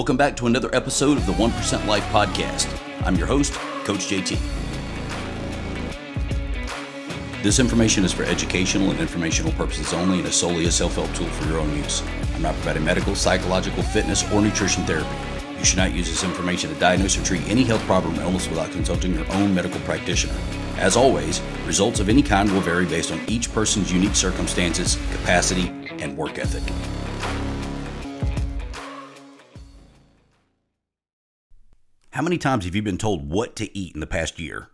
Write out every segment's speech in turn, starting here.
Welcome back to another episode of the 1% Life Podcast. I'm your host, Coach JT. This information is for educational and informational purposes only and is solely a self help tool for your own use. I'm not providing medical, psychological, fitness, or nutrition therapy. You should not use this information to diagnose or treat any health problem or illness without consulting your own medical practitioner. As always, results of any kind will vary based on each person's unique circumstances, capacity, and work ethic. How many times have you been told what to eat in the past year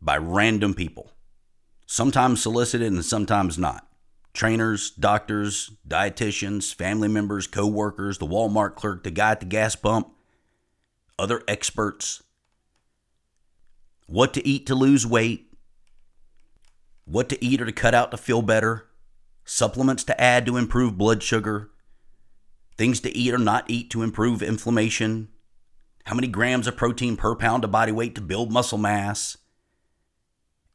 by random people? Sometimes solicited and sometimes not. Trainers, doctors, dietitians, family members, co workers, the Walmart clerk, the guy at the gas pump, other experts. What to eat to lose weight, what to eat or to cut out to feel better, supplements to add to improve blood sugar, things to eat or not eat to improve inflammation, how many grams of protein per pound of body weight to build muscle mass.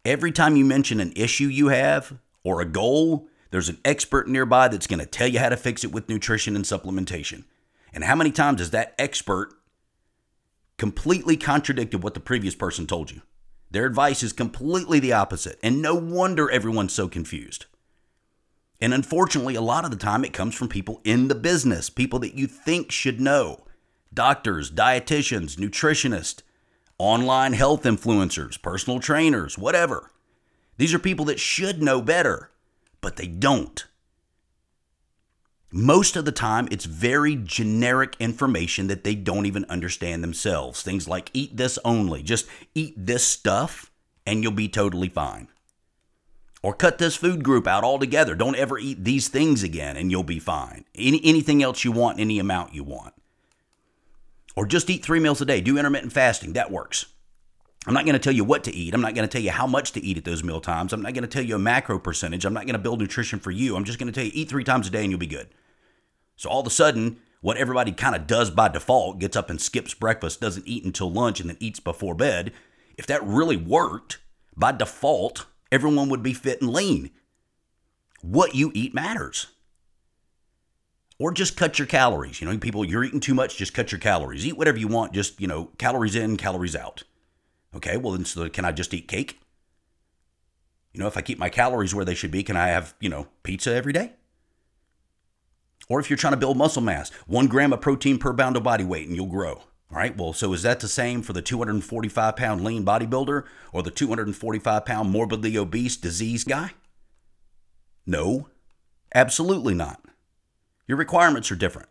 Every time you mention an issue you have or a goal, there's an expert nearby that's going to tell you how to fix it with nutrition and supplementation. And how many times has that expert completely contradicted what the previous person told you? Their advice is completely the opposite, and no wonder everyone's so confused. And unfortunately, a lot of the time it comes from people in the business, people that you think should know doctors, dietitians, nutritionists, online health influencers, personal trainers, whatever. These are people that should know better, but they don't. Most of the time, it's very generic information that they don't even understand themselves. Things like eat this only, just eat this stuff and you'll be totally fine. Or cut this food group out altogether. Don't ever eat these things again and you'll be fine. Any, anything else you want, any amount you want. Or just eat three meals a day. Do intermittent fasting. That works. I'm not going to tell you what to eat. I'm not going to tell you how much to eat at those meal times. I'm not going to tell you a macro percentage. I'm not going to build nutrition for you. I'm just going to tell you eat three times a day and you'll be good. So all of a sudden, what everybody kind of does by default, gets up and skips breakfast, doesn't eat until lunch, and then eats before bed, if that really worked, by default, everyone would be fit and lean. What you eat matters or just cut your calories. You know, people, you're eating too much, just cut your calories. Eat whatever you want, just, you know, calories in, calories out. Okay, well, then so can I just eat cake? You know, if I keep my calories where they should be, can I have, you know, pizza every day? Or if you're trying to build muscle mass, one gram of protein per pound of body weight and you'll grow. All right, well, so is that the same for the 245 pound lean bodybuilder or the 245 pound morbidly obese disease guy? No, absolutely not. Your requirements are different.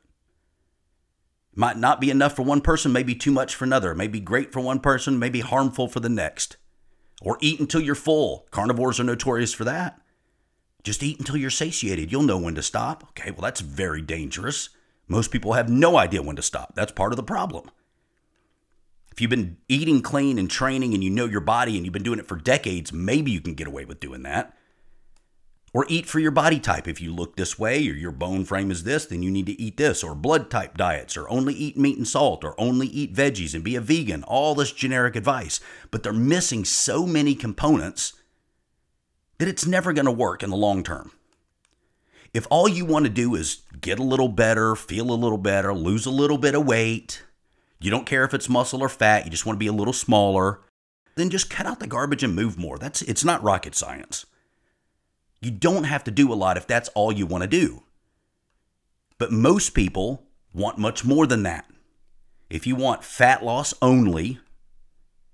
Might not be enough for one person, maybe too much for another. May be great for one person, may be harmful for the next. Or eat until you're full. Carnivores are notorious for that. Just eat until you're satiated. You'll know when to stop. Okay, well, that's very dangerous. Most people have no idea when to stop. That's part of the problem. If you've been eating clean and training and you know your body and you've been doing it for decades, maybe you can get away with doing that. Or eat for your body type. If you look this way or your bone frame is this, then you need to eat this. Or blood type diets, or only eat meat and salt, or only eat veggies and be a vegan. All this generic advice. But they're missing so many components that it's never going to work in the long term. If all you want to do is get a little better, feel a little better, lose a little bit of weight, you don't care if it's muscle or fat, you just want to be a little smaller, then just cut out the garbage and move more. That's it's not rocket science. You don't have to do a lot if that's all you want to do. But most people want much more than that. If you want fat loss only,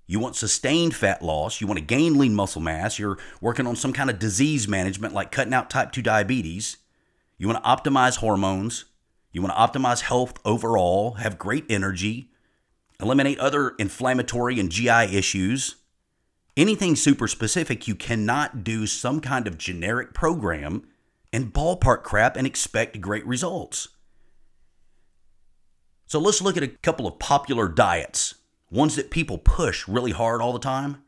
you want sustained fat loss, you want to gain lean muscle mass, you're working on some kind of disease management like cutting out type 2 diabetes, you want to optimize hormones, you want to optimize health overall, have great energy, eliminate other inflammatory and GI issues, anything super specific, you cannot do some kind of generic program and ballpark crap and expect great results. So let's look at a couple of popular diets, ones that people push really hard all the time,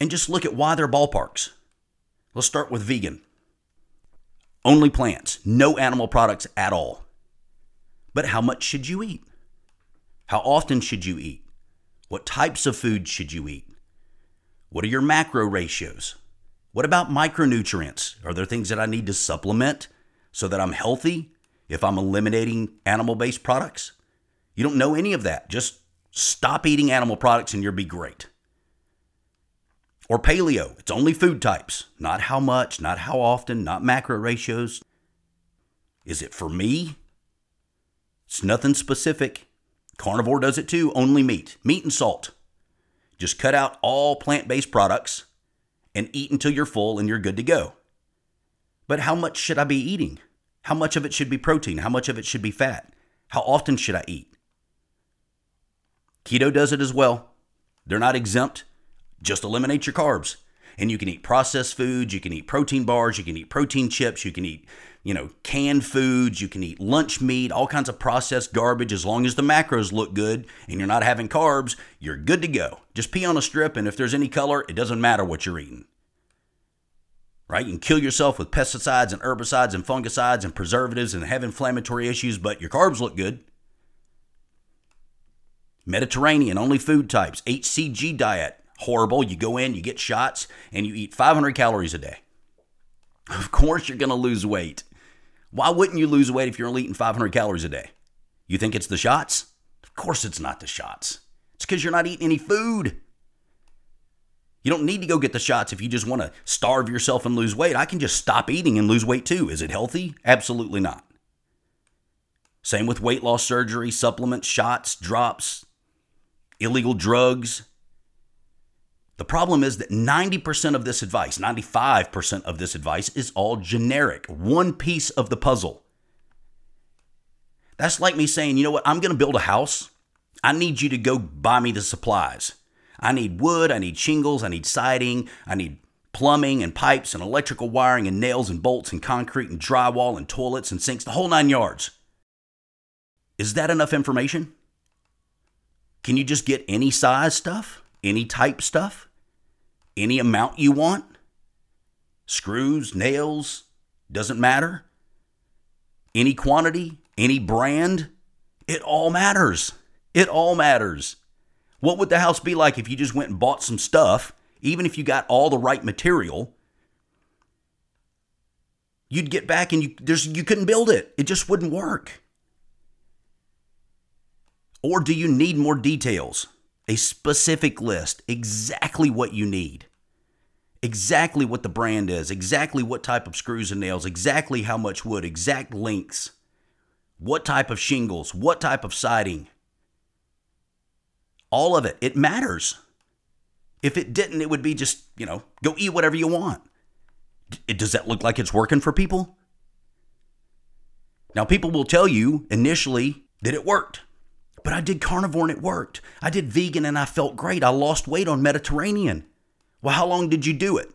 and just look at why they're ballparks. Let's start with vegan. Only plants, no animal products at all. But how much should you eat? How often should you eat? What types of food should you eat? What are your macro ratios? What about micronutrients? Are there things that I need to supplement so that I'm healthy if I'm eliminating animal based products? You don't know any of that. Just stop eating animal products and you'll be great. Or paleo, it's only food types, not how much, not how often, not macro ratios. Is it for me? It's nothing specific. Carnivore does it too, only meat, meat and salt. Just cut out all plant based products and eat until you're full and you're good to go. But how much should I be eating? How much of it should be protein? How much of it should be fat? How often should I eat? Keto does it as well. They're not exempt. Just eliminate your carbs. And you can eat processed foods, you can eat protein bars, you can eat protein chips, you can eat, you know, canned foods, you can eat lunch meat, all kinds of processed garbage as long as the macros look good and you're not having carbs, you're good to go. Just pee on a strip and if there's any color, it doesn't matter what you're eating. Right? You can kill yourself with pesticides and herbicides and fungicides and preservatives and have inflammatory issues, but your carbs look good. Mediterranean, only food types, HCG diet, horrible. You go in, you get shots, and you eat 500 calories a day. Of course, you're going to lose weight. Why wouldn't you lose weight if you're only eating 500 calories a day? You think it's the shots? Of course, it's not the shots. It's because you're not eating any food. You don't need to go get the shots if you just want to starve yourself and lose weight. I can just stop eating and lose weight too. Is it healthy? Absolutely not. Same with weight loss surgery, supplements, shots, drops, illegal drugs. The problem is that 90% of this advice, 95% of this advice is all generic, one piece of the puzzle. That's like me saying, you know what, I'm going to build a house. I need you to go buy me the supplies. I need wood, I need shingles, I need siding, I need plumbing and pipes and electrical wiring and nails and bolts and concrete and drywall and toilets and sinks, the whole nine yards. Is that enough information? Can you just get any size stuff? Any type stuff? Any amount you want. Screws, nails, doesn't matter. Any quantity, any brand, it all matters. It all matters. What would the house be like if you just went and bought some stuff, even if you got all the right material? You'd get back and you there's you couldn't build it. It just wouldn't work. Or do you need more details? A specific list, exactly what you need exactly what the brand is, exactly what type of screws and nails, exactly how much wood, exact lengths, what type of shingles, what type of siding. All of it. It matters. If it didn't, it would be just, you know, go eat whatever you want. Does that look like it's working for people? Now, people will tell you initially that it worked, but I did carnivore and it worked. I did vegan and I felt great. I lost weight on Mediterranean. Well, how long did you do it?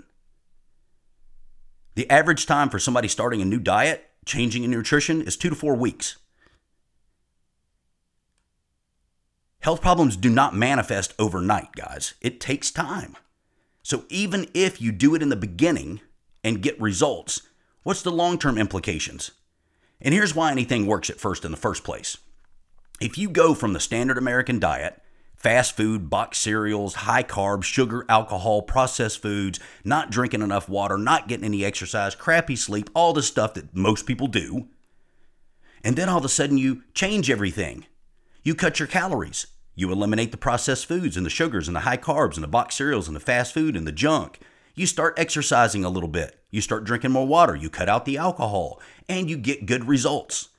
The average time for somebody starting a new diet, changing in nutrition, is two to four weeks. Health problems do not manifest overnight, guys. It takes time. So even if you do it in the beginning and get results, what's the long term implications? And here's why anything works at first in the first place. If you go from the standard American diet fast food, box cereals, high carbs, sugar, alcohol, processed foods, not drinking enough water, not getting any exercise, crappy sleep, all the stuff that most people do. And then all of a sudden you change everything. You cut your calories. You eliminate the processed foods and the sugars and the high carbs and the box cereals and the fast food and the junk. You start exercising a little bit. You start drinking more water. You cut out the alcohol and you get good results.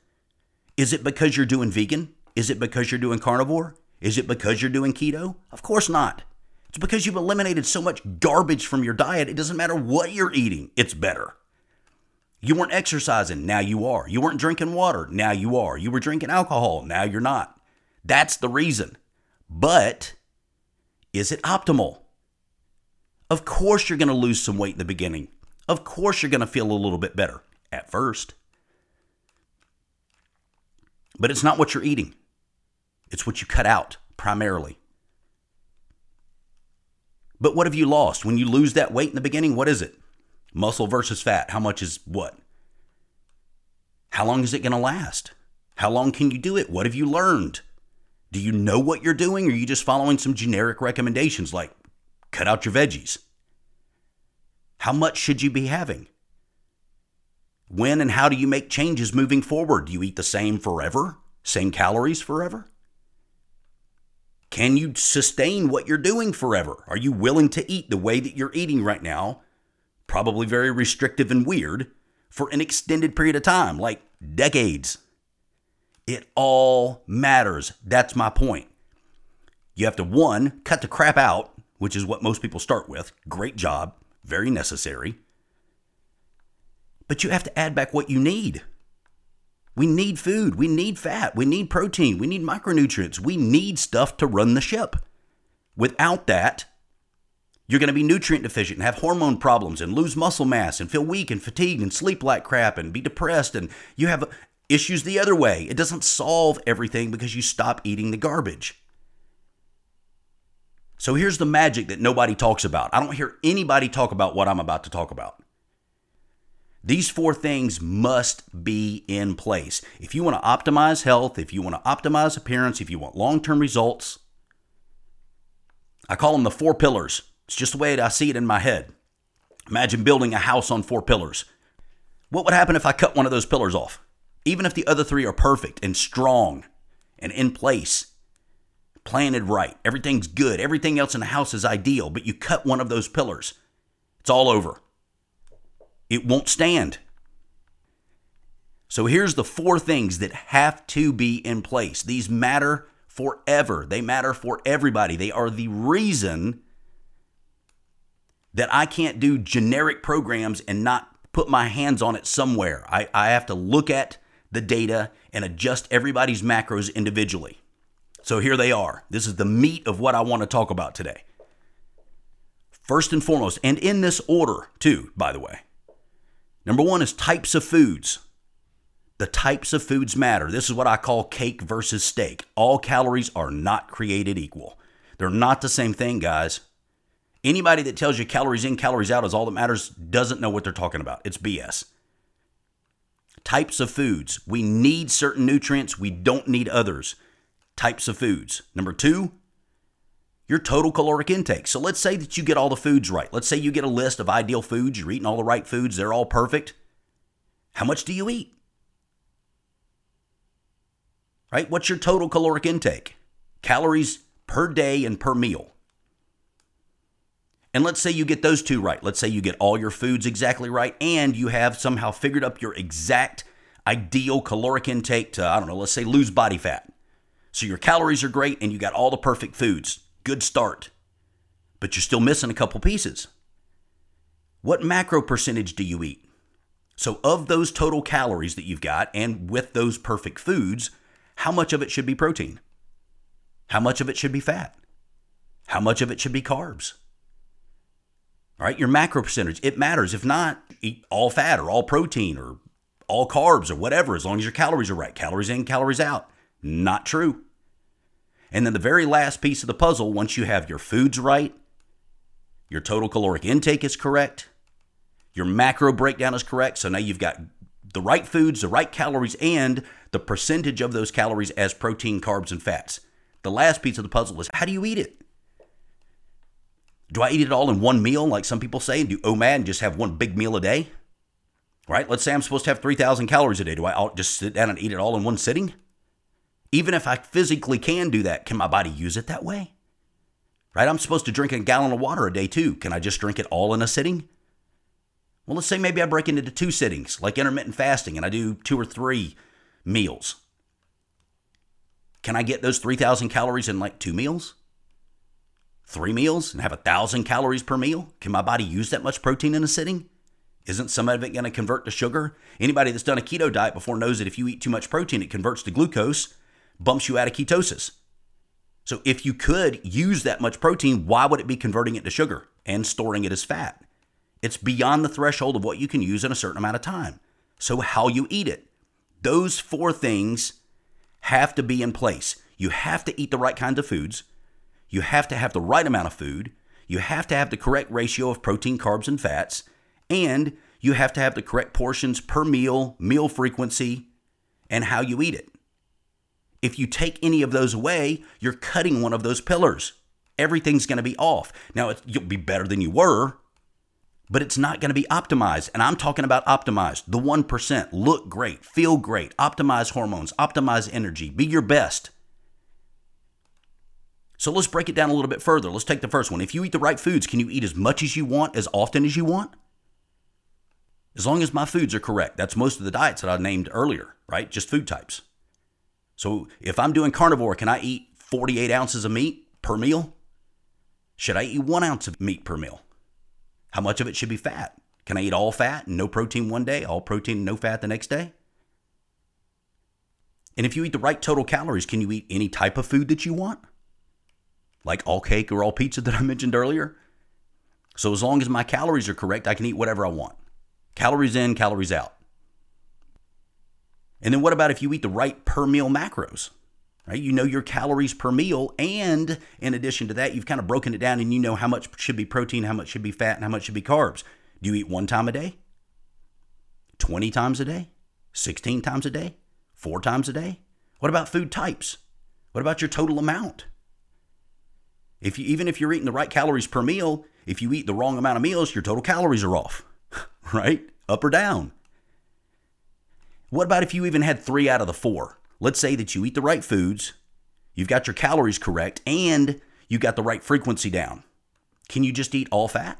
Is it because you're doing vegan? Is it because you're doing carnivore? Is it because you're doing keto? Of course not. It's because you've eliminated so much garbage from your diet, it doesn't matter what you're eating, it's better. You weren't exercising, now you are. You weren't drinking water, now you are. You were drinking alcohol, now you're not. That's the reason. But is it optimal? Of course, you're going to lose some weight in the beginning. Of course, you're going to feel a little bit better at first. But it's not what you're eating. It's what you cut out primarily. But what have you lost? When you lose that weight in the beginning, what is it? Muscle versus fat. How much is what? How long is it going to last? How long can you do it? What have you learned? Do you know what you're doing or are you just following some generic recommendations like cut out your veggies? How much should you be having? When and how do you make changes moving forward? Do you eat the same forever? Same calories forever? Can you sustain what you're doing forever? Are you willing to eat the way that you're eating right now? Probably very restrictive and weird for an extended period of time, like decades. It all matters. That's my point. You have to, one, cut the crap out, which is what most people start with. Great job, very necessary. But you have to add back what you need. We need food. We need fat. We need protein. We need micronutrients. We need stuff to run the ship. Without that, you're going to be nutrient deficient and have hormone problems and lose muscle mass and feel weak and fatigued and sleep like crap and be depressed. And you have issues the other way. It doesn't solve everything because you stop eating the garbage. So here's the magic that nobody talks about. I don't hear anybody talk about what I'm about to talk about. These four things must be in place. If you want to optimize health, if you want to optimize appearance, if you want long term results, I call them the four pillars. It's just the way I see it in my head. Imagine building a house on four pillars. What would happen if I cut one of those pillars off? Even if the other three are perfect and strong and in place, planted right, everything's good, everything else in the house is ideal, but you cut one of those pillars, it's all over it won't stand. So here's the four things that have to be in place. These matter forever. They matter for everybody. They are the reason that I can't do generic programs and not put my hands on it somewhere. I, I have to look at the data and adjust everybody's macros individually. So here they are. This is the meat of what I want to talk about today. First and foremost, and in this order, too, by the way. Number one is types of foods. The types of foods matter. This is what I call cake versus steak. All calories are not created equal. They're not the same thing, guys. Anybody that tells you calories in, calories out is all that matters doesn't know what they're talking about. It's BS. Types of foods. We need certain nutrients, we don't need others. Types of foods. Number two, your total caloric intake. So let's say that you get all the foods right. Let's say you get a list of ideal foods, you're eating all the right foods, they're all perfect. How much do you eat? Right? What's your total caloric intake? Calories per day and per meal. And let's say you get those two right. Let's say you get all your foods exactly right and you have somehow figured up your exact ideal caloric intake to, I don't know, let's say lose body fat. So your calories are great and you got all the perfect foods. Good start. But you're still missing a couple pieces. What macro percentage do you eat? So, of those total calories that you've got, and with those perfect foods, how much of it should be protein? How much of it should be fat? How much of it should be carbs? All right, your macro percentage, it matters. If not, eat all fat or all protein or all carbs or whatever, as long as your calories are right. Calories in, calories out. Not true. And then the very last piece of the puzzle, once you have your foods right, your total caloric intake is correct, your macro breakdown is correct. So now you've got the right foods, the right calories, and the percentage of those calories as protein, carbs, and fats. The last piece of the puzzle is how do you eat it? Do I eat it all in one meal, like some people say, and do oh OMAD and just have one big meal a day? Right? Let's say I'm supposed to have 3,000 calories a day. Do I just sit down and eat it all in one sitting? Even if I physically can do that, can my body use it that way? Right? I'm supposed to drink a gallon of water a day too. Can I just drink it all in a sitting? Well, let's say maybe I break it into two sittings, like intermittent fasting, and I do two or three meals. Can I get those 3,000 calories in like two meals? Three meals and have a thousand calories per meal? Can my body use that much protein in a sitting? Isn't some of it going to convert to sugar? Anybody that's done a keto diet before knows that if you eat too much protein, it converts to glucose bumps you out of ketosis. So if you could use that much protein, why would it be converting it to sugar and storing it as fat? It's beyond the threshold of what you can use in a certain amount of time. So how you eat it. Those four things have to be in place. You have to eat the right kinds of foods. You have to have the right amount of food. You have to have the correct ratio of protein, carbs, and fats. And you have to have the correct portions per meal, meal frequency, and how you eat it. If you take any of those away, you're cutting one of those pillars. Everything's going to be off. Now, you'll be better than you were, but it's not going to be optimized. And I'm talking about optimized, the 1%. Look great, feel great, optimize hormones, optimize energy, be your best. So let's break it down a little bit further. Let's take the first one. If you eat the right foods, can you eat as much as you want, as often as you want? As long as my foods are correct. That's most of the diets that I named earlier, right? Just food types. So if I'm doing carnivore, can I eat 48 ounces of meat per meal? Should I eat one ounce of meat per meal? How much of it should be fat? Can I eat all fat and no protein one day, all protein and no fat the next day? And if you eat the right total calories, can you eat any type of food that you want? Like all cake or all pizza that I mentioned earlier? So as long as my calories are correct, I can eat whatever I want. Calories in, calories out. And then what about if you eat the right per meal macros? Right? You know your calories per meal, and in addition to that, you've kind of broken it down and you know how much should be protein, how much should be fat, and how much should be carbs. Do you eat one time a day? 20 times a day? 16 times a day? Four times a day? What about food types? What about your total amount? If you even if you're eating the right calories per meal, if you eat the wrong amount of meals, your total calories are off. right? Up or down. What about if you even had 3 out of the 4? Let's say that you eat the right foods, you've got your calories correct, and you got the right frequency down. Can you just eat all fat?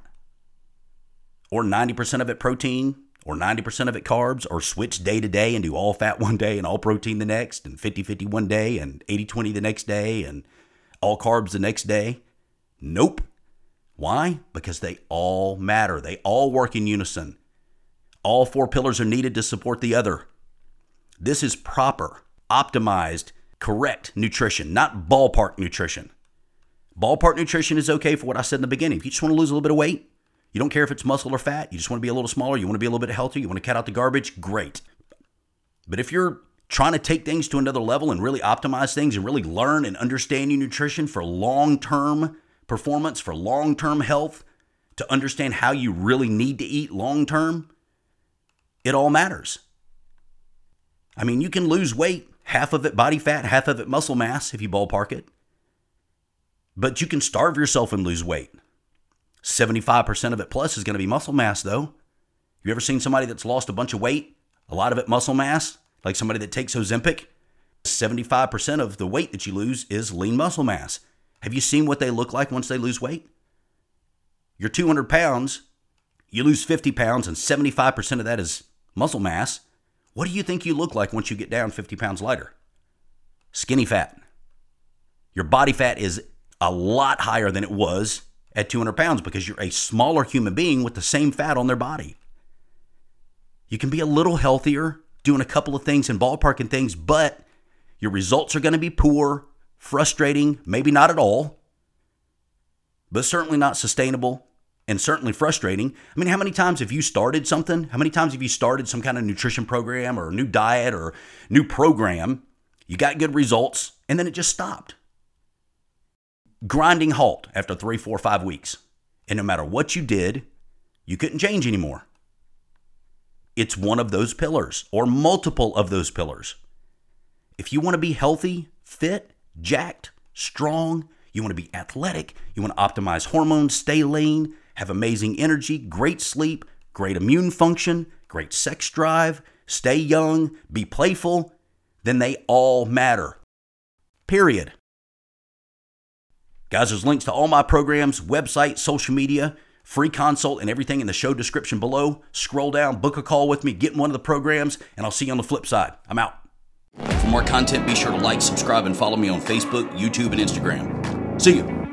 Or 90% of it protein, or 90% of it carbs, or switch day to day and do all fat one day and all protein the next, and 50 50 one day, and 80 20 the next day, and all carbs the next day? Nope. Why? Because they all matter. They all work in unison. All four pillars are needed to support the other. This is proper, optimized, correct nutrition, not ballpark nutrition. Ballpark nutrition is okay for what I said in the beginning. If you just want to lose a little bit of weight, you don't care if it's muscle or fat, you just want to be a little smaller, you want to be a little bit healthier, you want to cut out the garbage, great. But if you're trying to take things to another level and really optimize things and really learn and understand your nutrition for long term performance, for long term health, to understand how you really need to eat long term, it all matters. I mean, you can lose weight, half of it body fat, half of it muscle mass if you ballpark it. But you can starve yourself and lose weight. 75% of it plus is going to be muscle mass, though. You ever seen somebody that's lost a bunch of weight? A lot of it muscle mass, like somebody that takes Ozempic? 75% of the weight that you lose is lean muscle mass. Have you seen what they look like once they lose weight? You're 200 pounds, you lose 50 pounds, and 75% of that is muscle mass. What do you think you look like once you get down 50 pounds lighter? Skinny fat. Your body fat is a lot higher than it was at 200 pounds because you're a smaller human being with the same fat on their body. You can be a little healthier doing a couple of things and ballparking things, but your results are going to be poor, frustrating, maybe not at all, but certainly not sustainable and certainly frustrating. I mean, how many times have you started something? How many times have you started some kind of nutrition program or a new diet or new program? You got good results and then it just stopped. Grinding halt after three, four, five weeks. And no matter what you did, you couldn't change anymore. It's one of those pillars or multiple of those pillars. If you want to be healthy, fit, jacked, strong, you want to be athletic, you want to optimize hormones, stay lean, have amazing energy, great sleep, great immune function, great sex drive, stay young, be playful, then they all matter. Period. Guys, there's links to all my programs, website, social media, free consult, and everything in the show description below. Scroll down, book a call with me, get in one of the programs, and I'll see you on the flip side. I'm out. For more content, be sure to like, subscribe, and follow me on Facebook, YouTube, and Instagram. See you.